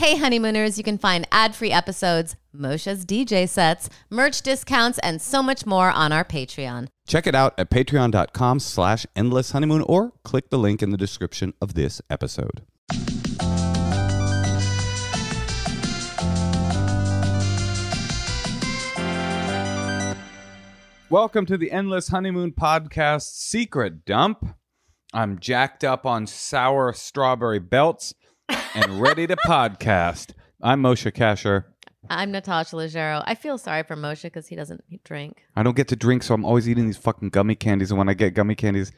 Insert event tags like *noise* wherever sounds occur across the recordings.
Hey, honeymooners, you can find ad free episodes, Moshe's DJ sets, merch discounts, and so much more on our Patreon. Check it out at patreon.com slash endless honeymoon or click the link in the description of this episode. Welcome to the Endless Honeymoon Podcast Secret Dump. I'm jacked up on sour strawberry belts and ready to podcast. I'm Moshe Kasher. I'm Natasha Leggero. I feel sorry for Moshe because he doesn't drink. I don't get to drink, so I'm always eating these fucking gummy candies. And when I get gummy candies,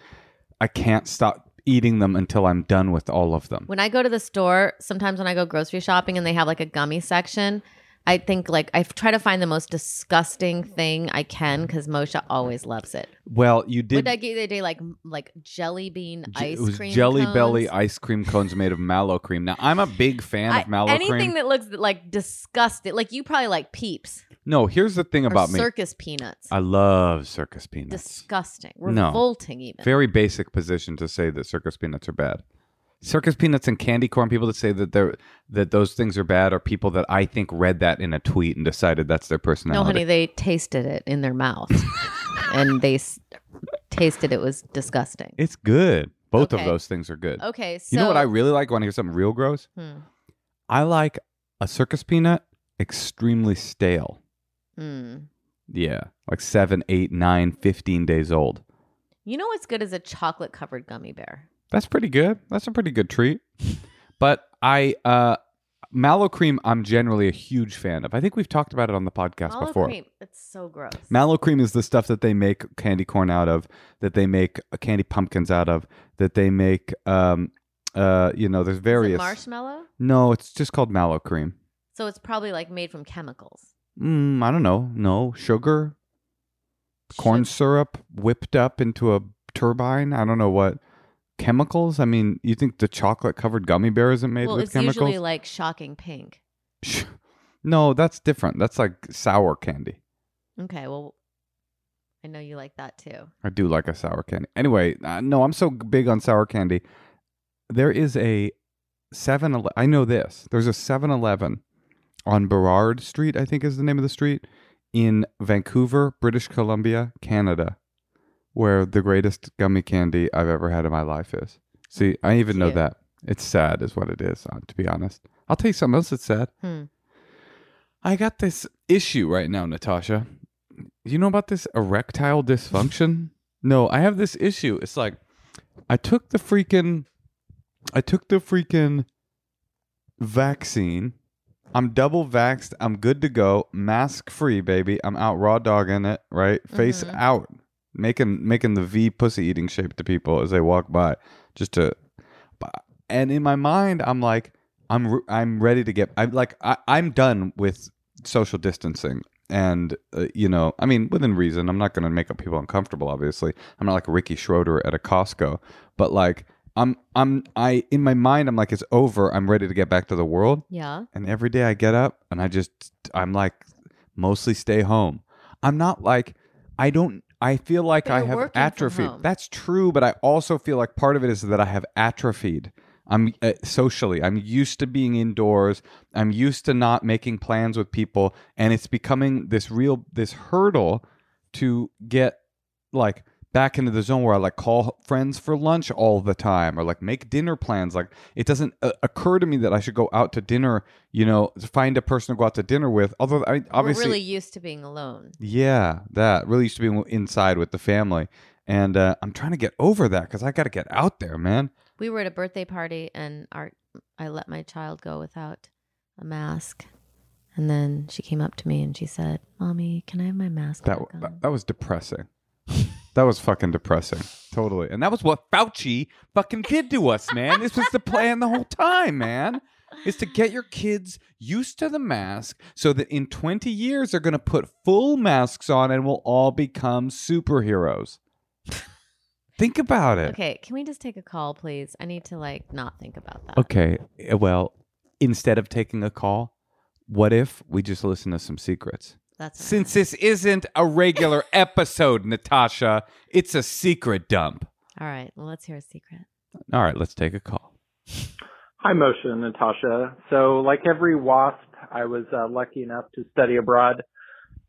I can't stop eating them until I'm done with all of them. When I go to the store, sometimes when I go grocery shopping and they have like a gummy section, I think like I try to find the most disgusting thing I can because Moshe always loves it. Well, you did. What did. I get the other day? Like like jelly bean ice it was cream. Jelly cones. Belly ice cream cones made of mallow cream. Now, I'm a big fan I- of mallow anything cream. Anything that looks like disgusting. Like you probably like peeps no, here's the thing about me. circus peanuts. I love circus peanuts. disgusting, No. revolting even. Very basic position to say that circus peanuts are bad. Circus peanuts and candy corn. People that say that they're that those things are bad are people that I think read that in a tweet and decided that's their personality. no, honey, they tasted it in their mouth, *laughs* and they s- tasted it was disgusting. It's good. Both Okay. of those things are good. Okay, so You know what I really like when I hear something real gross? Hmm. I like a circus peanut extremely stale. Hmm. Yeah. Like seven, eight, nine, 15 days old. You know what's good is a chocolate covered gummy bear. That's pretty good. That's a pretty good treat. But I uh mallow cream I'm generally a huge fan of. I think we've talked about it on the podcast Mallow before. cream, it's so gross. Mallow cream is the stuff that they make candy corn out of, that they make uh, candy pumpkins out of, that they make um uh you know, there's Is it various marshmallow. No, it's just called mallow cream. So it's probably like made from chemicals. Mm, I don't know. No, sugar, corn syrup whipped up into a turbine. I don't know what chemicals. I mean, you think the chocolate covered gummy bear isn't made Well, with it's chemicals? usually like shocking pink. *laughs* no, that's different. That's like sour candy. Okay, well, I know you like that too. I do like a sour candy. Anyway, uh, no, I'm so big on sour candy. There is a 7 Ele- I know this. There's a 7-Eleven on Burrard Street, I think is the name of the street, in Vancouver, British Columbia, Canada, where the greatest gummy candy I've ever had in my life is. See, I even know that. It's sad is what it is, uh, to be honest. I'll tell you something else that's sad. Hmm. I got this issue right now, Natasha. You know about this erectile dysfunction? *laughs* no, I have this issue. It's like I took the freaking I took the freaking vaccine. I'm double vaxxed. I'm good to go. Mask free, baby. I'm out raw dogging it, right? Face Mhm. out. Making making the V pussy eating shape to people as they walk by. Just to and in my mind I'm like I'm I'm ready to get I'm like I, I'm done with social distancing and uh, you know I mean within reason I'm not going to make up people uncomfortable obviously I'm not like Ricky Schroder at a Costco but like I'm I'm I in my mind I'm like it's over I'm ready to get back to the world Yeah. and every day I get up and I just I'm like mostly stay home. I'm not like I don't I feel like I have atrophied. That's true, but I also feel like part of it is that I have atrophied. I'm uh, socially. I'm used to being indoors. I'm used to not making plans with people and it's becoming this real this hurdle to get like back into the zone where I like call friends for lunch all the time or like make dinner plans. Like it doesn't uh, occur to me that I should go out to dinner, you know, to find a person to go out to dinner with. Although I obviously, We're really used to being alone. yeah, that really used to be inside with the family. And uh, I'm trying to get over that because I got to get out there, man. We were at a birthday party and our I let my child go without a mask. And then she came up to me and she said, "Mommy, can I have my mask That back on?" that, that was depressing. *laughs* that was fucking depressing. Totally. And that was what Fauci fucking did to us, man. This was the plan the whole time, man. Is to get your kids used to the mask so that in 20 years they're going to put full masks on and we'll all become superheroes. Think about it. Okay, can we just take a call, please? I need to like not think about that. Okay. eh, Well, instead of taking a call, what if we just listen to some secrets? That's all Since this isn't a regular *laughs* episode, Natasha, it's a secret dump. All right. Well, let's hear a secret. All right, let's take a call. Hi, Moshe and Natasha. So, like every WASP, I was uh, lucky enough to study abroad.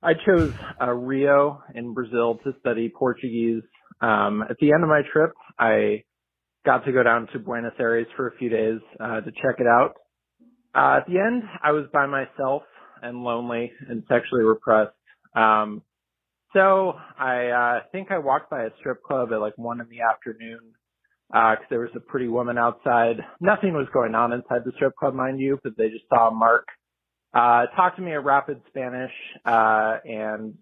I chose uh, Rio in Brazil to study Portuguese. Um, at the end of my trip, I got to go down to Buenos Aires for a few days uh, to check it out. Uh, at the end, I was by myself and lonely and sexually repressed. Um, so I uh, I think I walked by a strip club at like one in the afternoon because uh, there was a pretty woman outside. Nothing was going on inside the strip club, mind you, but they just saw Mark uh, talk to me in rapid Spanish uh, and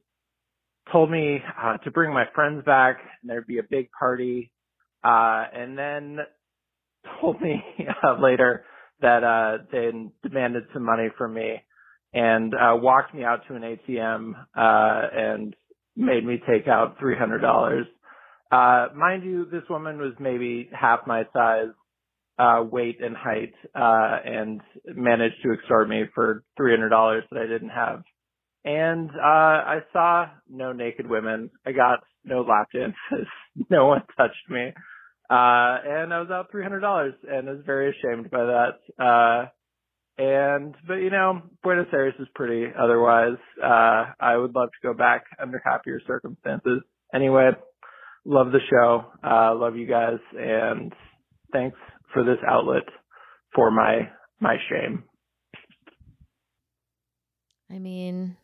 told me uh, to bring my friends back and there'd be a big party. Uh, and then told me *laughs* uh, later that uh, they demanded some money from me and uh, walked me out to an ATM uh, and made me take out three hundred dollars. Uh, mind you, this woman was maybe half my size, uh, weight and height, uh, and managed to extort me for $300 that I didn't have. And, uh, I saw no naked women. I got no lap dances. *laughs* no one touched me. Uh, and I was out $300 and I was very ashamed by that. Uh, and, but you know, Buenos Aires is pretty otherwise. Uh, I would love to go back under happier circumstances. Anyway, love the show. Uh, love you guys, and thanks for this outlet for my my shame. I mean,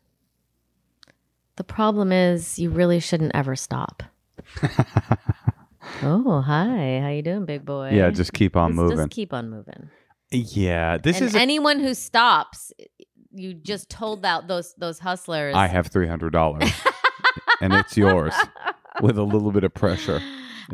the problem is you really shouldn't ever stop. *laughs* oh, hi. How you doing, big boy? Yeah, just keep on Just- moving. Just keep on moving. Yeah, this and is. a- anyone who stops, you just told out those those hustlers. I have three hundred dollars, *laughs* and it's yours with a little bit of pressure.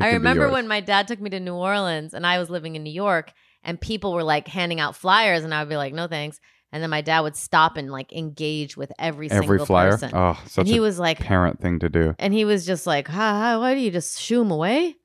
I remember when my dad took me to New Orleans and I was living in New York and people were like handing out flyers and I would be like, no thanks. And then my dad would stop and like engage with every, every single flyer. person. Oh, such and he a was like, parent thing to do. and he was just like, ha, ha, why do you just shoo him away?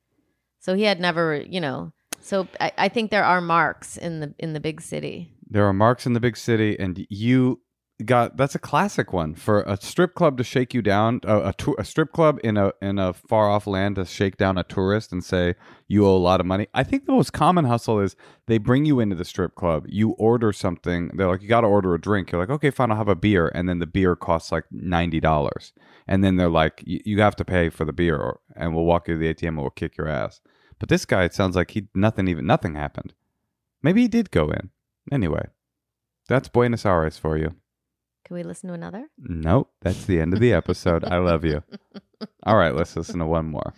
So he had never, you know. So I, I think there are marks in the in the big city. There are marks in the big city, and you got that's a classic one for a strip club to shake you down. A, a, a strip club in a in a far off land to shake down a tourist and say you owe a lot of money. I think the most common hustle is they bring you into the strip club. You order something. They're like, you got to order a drink. You're like, okay, fine, I'll have a beer, and then the beer costs like ninety dollars, and then they're like, "Y- you have to pay for the beer, and we'll walk you to the ATM and we'll kick your ass. But this guy, it sounds like he nothing even nothing happened. Maybe he did go in. Anyway, that's Buenos Aires for you. Can we listen to another? Nope, that's the end of the episode. I love you. *laughs* All right, let's listen to one more.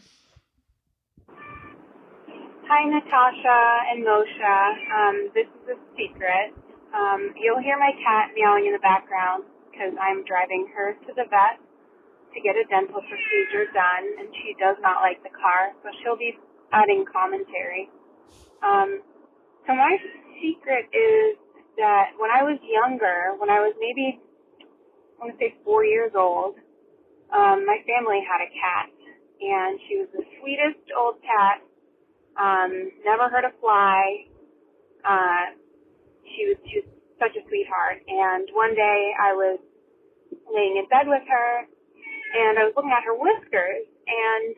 Hi, Natasha and Moshe. Um, this is a secret. Um, you'll hear my cat meowing in the background because I'm driving her to the vet to get a dental procedure done, and she does not like the car, so she'll be adding commentary. Um, so my secret is that when I was younger, when I was maybe, I want to say four years old, um, my family had a cat, and she was the sweetest old cat um, never heard a fly. Uh, she was was such a sweetheart. And one day I was laying in bed with her, and I was looking at her whiskers, and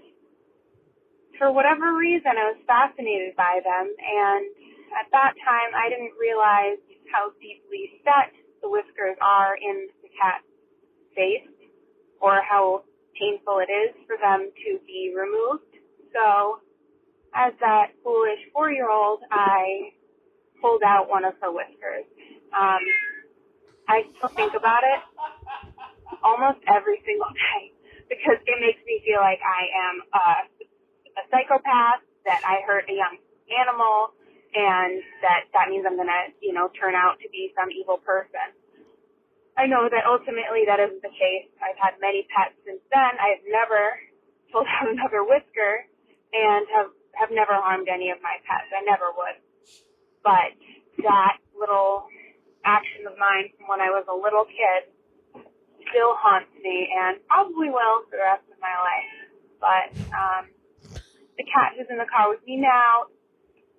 for whatever reason, I was fascinated by them. And at that time, I didn't realize how deeply set the whiskers are in the cat's face, or how painful it is for them to be removed. So as that foolish four-year-old, I pulled out one of her whiskers. Um, I still think about it almost every single *laughs* day because it makes me feel like I am a, psychopath, that I hurt a young animal, and that that means I'm gonna, you know, turn out to be some evil person. I know that ultimately that isn't the case. I've had many pets since then. I've never pulled out *laughs* another whisker and have have never harmed any of my pets. I never would. But that little action of mine from when I was a little kid still haunts me and probably will for the rest of my life. But um, the cat who's in the car with me now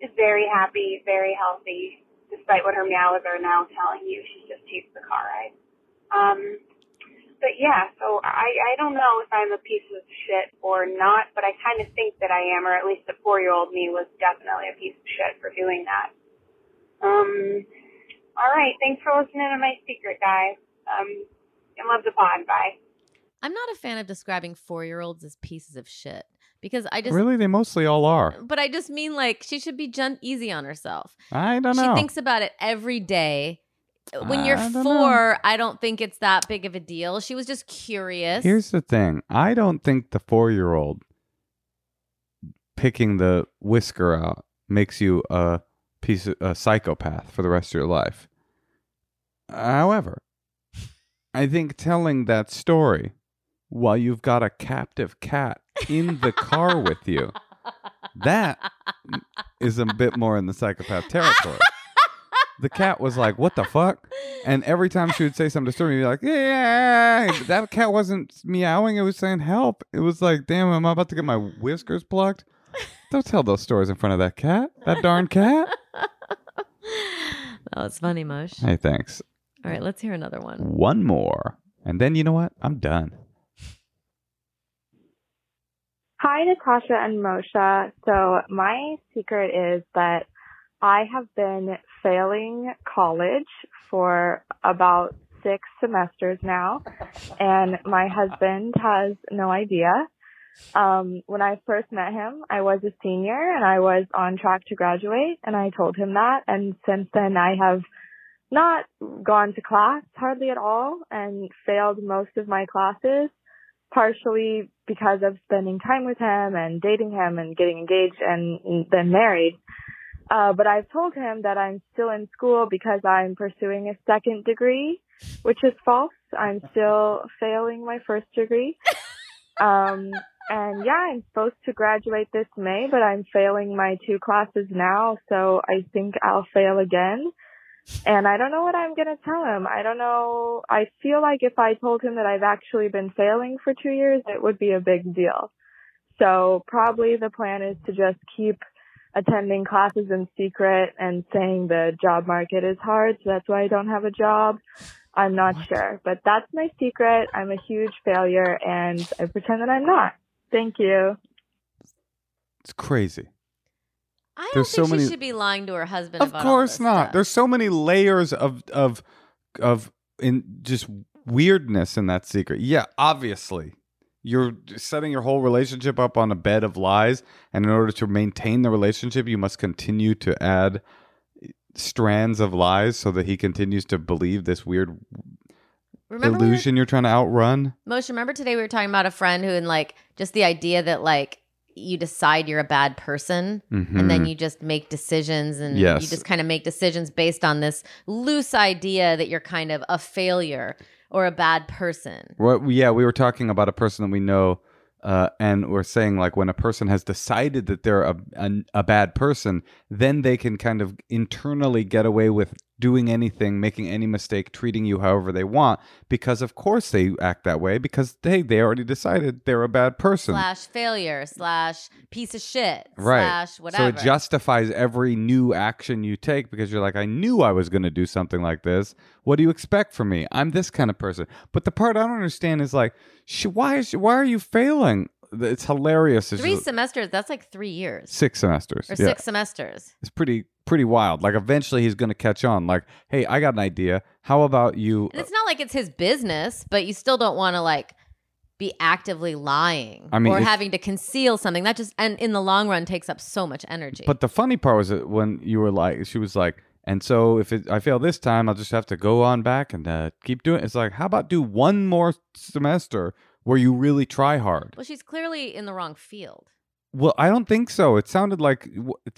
is very happy, very healthy, despite what her meows are now telling you. She just hates the car ride. Um, but yeah, so I, I don't know if I'm a piece of shit or not, but I kind of think that I am, or at least the four year old me was definitely a piece of shit for doing that. Um, all right. Thanks for listening to my secret, guys. Um, I love the pod. Bye. I'm not a fan of describing four year olds as pieces of shit because I just really, they mostly all are. But I just mean like she should be gent- easy on herself. I don't know. She thinks about it every day. When you're don't four, I don't think it's that big of a deal. She was just curious. Here's the thing. I don't think the four year old picking the whisker out makes you a piece of a psychopath for the rest of your life. However, I think telling that story while you've got a captive cat in the car with you, that is a bit more in the psychopath territory. The cat was like, "What the fuck?" And every time she would say something disturbing, you'd be like, "Yeah." That cat wasn't meowing; it was saying help. It was like, "Damn, am I about to get my whiskers plucked?" Don't tell those stories in front of that cat. That darn cat. that was funny, Mush. Hey, thanks. All right, let's hear another one. One more, and then you know what? I'm done. Hi, Natasha and Moshe. So my secret is that I have been failing college for about six semesters now, and my husband has no idea. Um, when I first met him, I was a senior and I was on track to graduate, and I told him that. And since then, I have not gone to class hardly at all and failed most of my classes partially because of spending time with him and dating him and getting engaged and then married. Uh, but I've told him that I'm still in school because I'm pursuing a second degree, which is false. I'm still failing my first degree. *laughs* Um, and yeah, I'm supposed to graduate this May, but I'm failing my two classes now. So I think I'll fail again. And I don't know what I'm going to tell him. I don't know. I feel like if I told him that I've actually been failing for two years, it would be a big deal. So probably the plan is to just keep attending classes in secret and saying the job market is hard. So that's why I don't have a job. I'm not sure, but that's my secret. I'm a huge failure and I pretend that I'm not. Thank you. It's crazy. I don't There's think so she many- should be lying to her husband. Of about all course this not. stuff. There's so many layers of of of in just weirdness in that secret. Yeah, obviously. You're setting your whole relationship up on a bed of lies, and in order to maintain the relationship, you must continue to add strands of lies so that he continues to believe this weird Remember we were- illusion you're trying to outrun. Moshe, remember today we were talking about a friend who, and like, just the idea that like you decide you're a bad person, and then Mhm. you just make decisions, and Yes. you just kind of make decisions based on this loose idea that you're kind of a failure or a bad person. Well, yeah, we were talking about a person that we know, uh, and we're saying like when a person has decided that they're a, a a bad person, then they can kind of internally get away with doing anything, making any mistake, treating you however they want, because of course they act that way because they they already decided they're a bad person. Slash failure, slash piece of shit, Right. slash whatever. So it justifies every new action you take because you're like, I knew I was going to do something like this. What do you expect from me? I'm this kind of person. But the part I don't understand is like, sh- why is why are you failing? It's hilarious. It's three just- semesters. That's like three years six semesters. or yeah. six semesters. It's pretty pretty wild. Like eventually he's going to catch on. Like, hey, I got an idea. How about you? And it's not like it's his business, but you still don't want to like be actively lying I mean, or having to conceal something. That just and in the long run takes up so much energy. But the funny part was that when you were like, she was like, and so if it, I fail this time, I'll just have to go on back and uh, keep doing. it. It's like, how about do one more semester where you really try hard? well, she's clearly in the wrong field. Well, I don't think so. It sounded like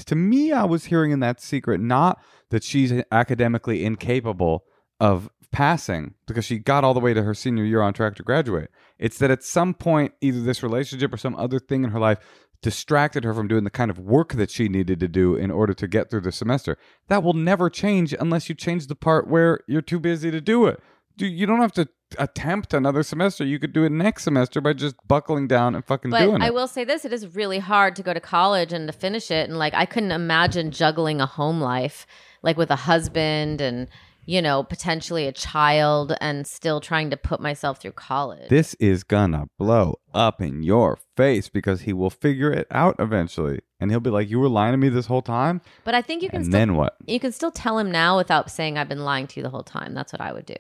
to me, I was hearing in that secret not that she's academically incapable of passing because she got all the way to her senior year on track to graduate. It's that at some point, either this relationship or some other thing in her life distracted her from doing the kind of work that she needed to do in order to get through the semester. That will never change unless you change the part where you're too busy to do it. You don't have to attempt another semester. You could do it next semester by just buckling down and fucking But doing I it. will say this: it is really hard to go to college and to finish it. And like, I couldn't imagine juggling a home life, like with a husband and you know potentially a child, and still trying to put myself through college. This is gonna blow up in your face because he will figure it out eventually. And he'll be like, "You were lying to me this whole time." But I think you can And still then what? you can still tell him now without saying I've been lying to you the whole time. That's what I would do.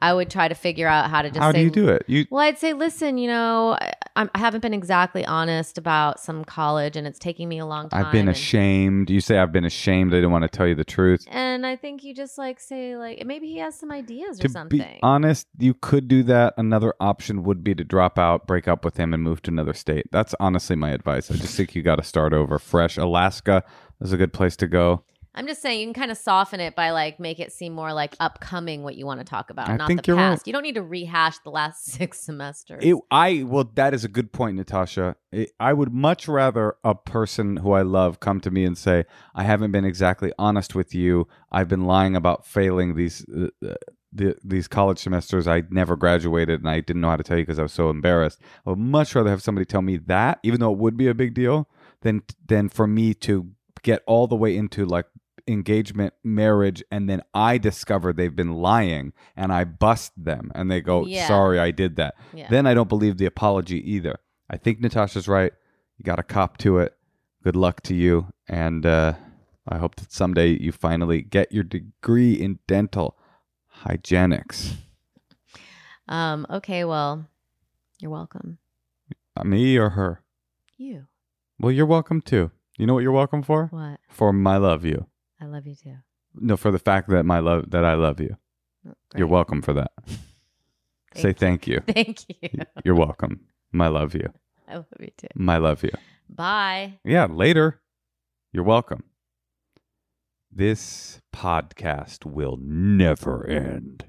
I would try to figure out how to just How say, do you do it? You Well, I'd say, listen, you know, I'm- I haven't been exactly honest about some college, and it's taking me a long time. I've been and- ashamed. You say I've been ashamed. I didn't want to tell you the truth. And I think you just like say like maybe he has some ideas or To something. be honest, you could do that. Another option would be to drop out, break up with him, and move to another state. That's honestly my advice. I just think you got to start over fresh. Alaska is a good place to go. I'm just saying you can kind of soften it by like make it seem more like upcoming what you want to talk about, I not think the you're right. You don't need to rehash the last *laughs* six semesters. It, I well, that is a good point, Natasha. It, I would much rather a person who I love come to me and say, "I haven't been exactly honest with you. I've been lying about failing these uh, uh, the, these college semesters. I never graduated, and I didn't know how to tell you because I was so embarrassed." I would much rather have somebody tell me that, even though it would be a big deal, than than for me to get all the way into like engagement marriage and then i discover they've been lying and i bust them and they go Yeah. sorry i did that yeah. then I don't believe the apology either. I think Natasha's right. You got to cop to it. Good luck to you. And uh, I hope that someday you finally get your degree in dental hygienics. um. Okay. Well, you're welcome. Uh, Me or her? You. Well, you're welcome too. You know what you're welcome for? What? For my love you. I love you too. No, for the fact that my love that I love you. Oh, You're welcome for that. *laughs* Say thank you. Thank you. *laughs* You're welcome. My love you. I love you too. My love you. Bye. Yeah, later. You're welcome. This podcast will never end.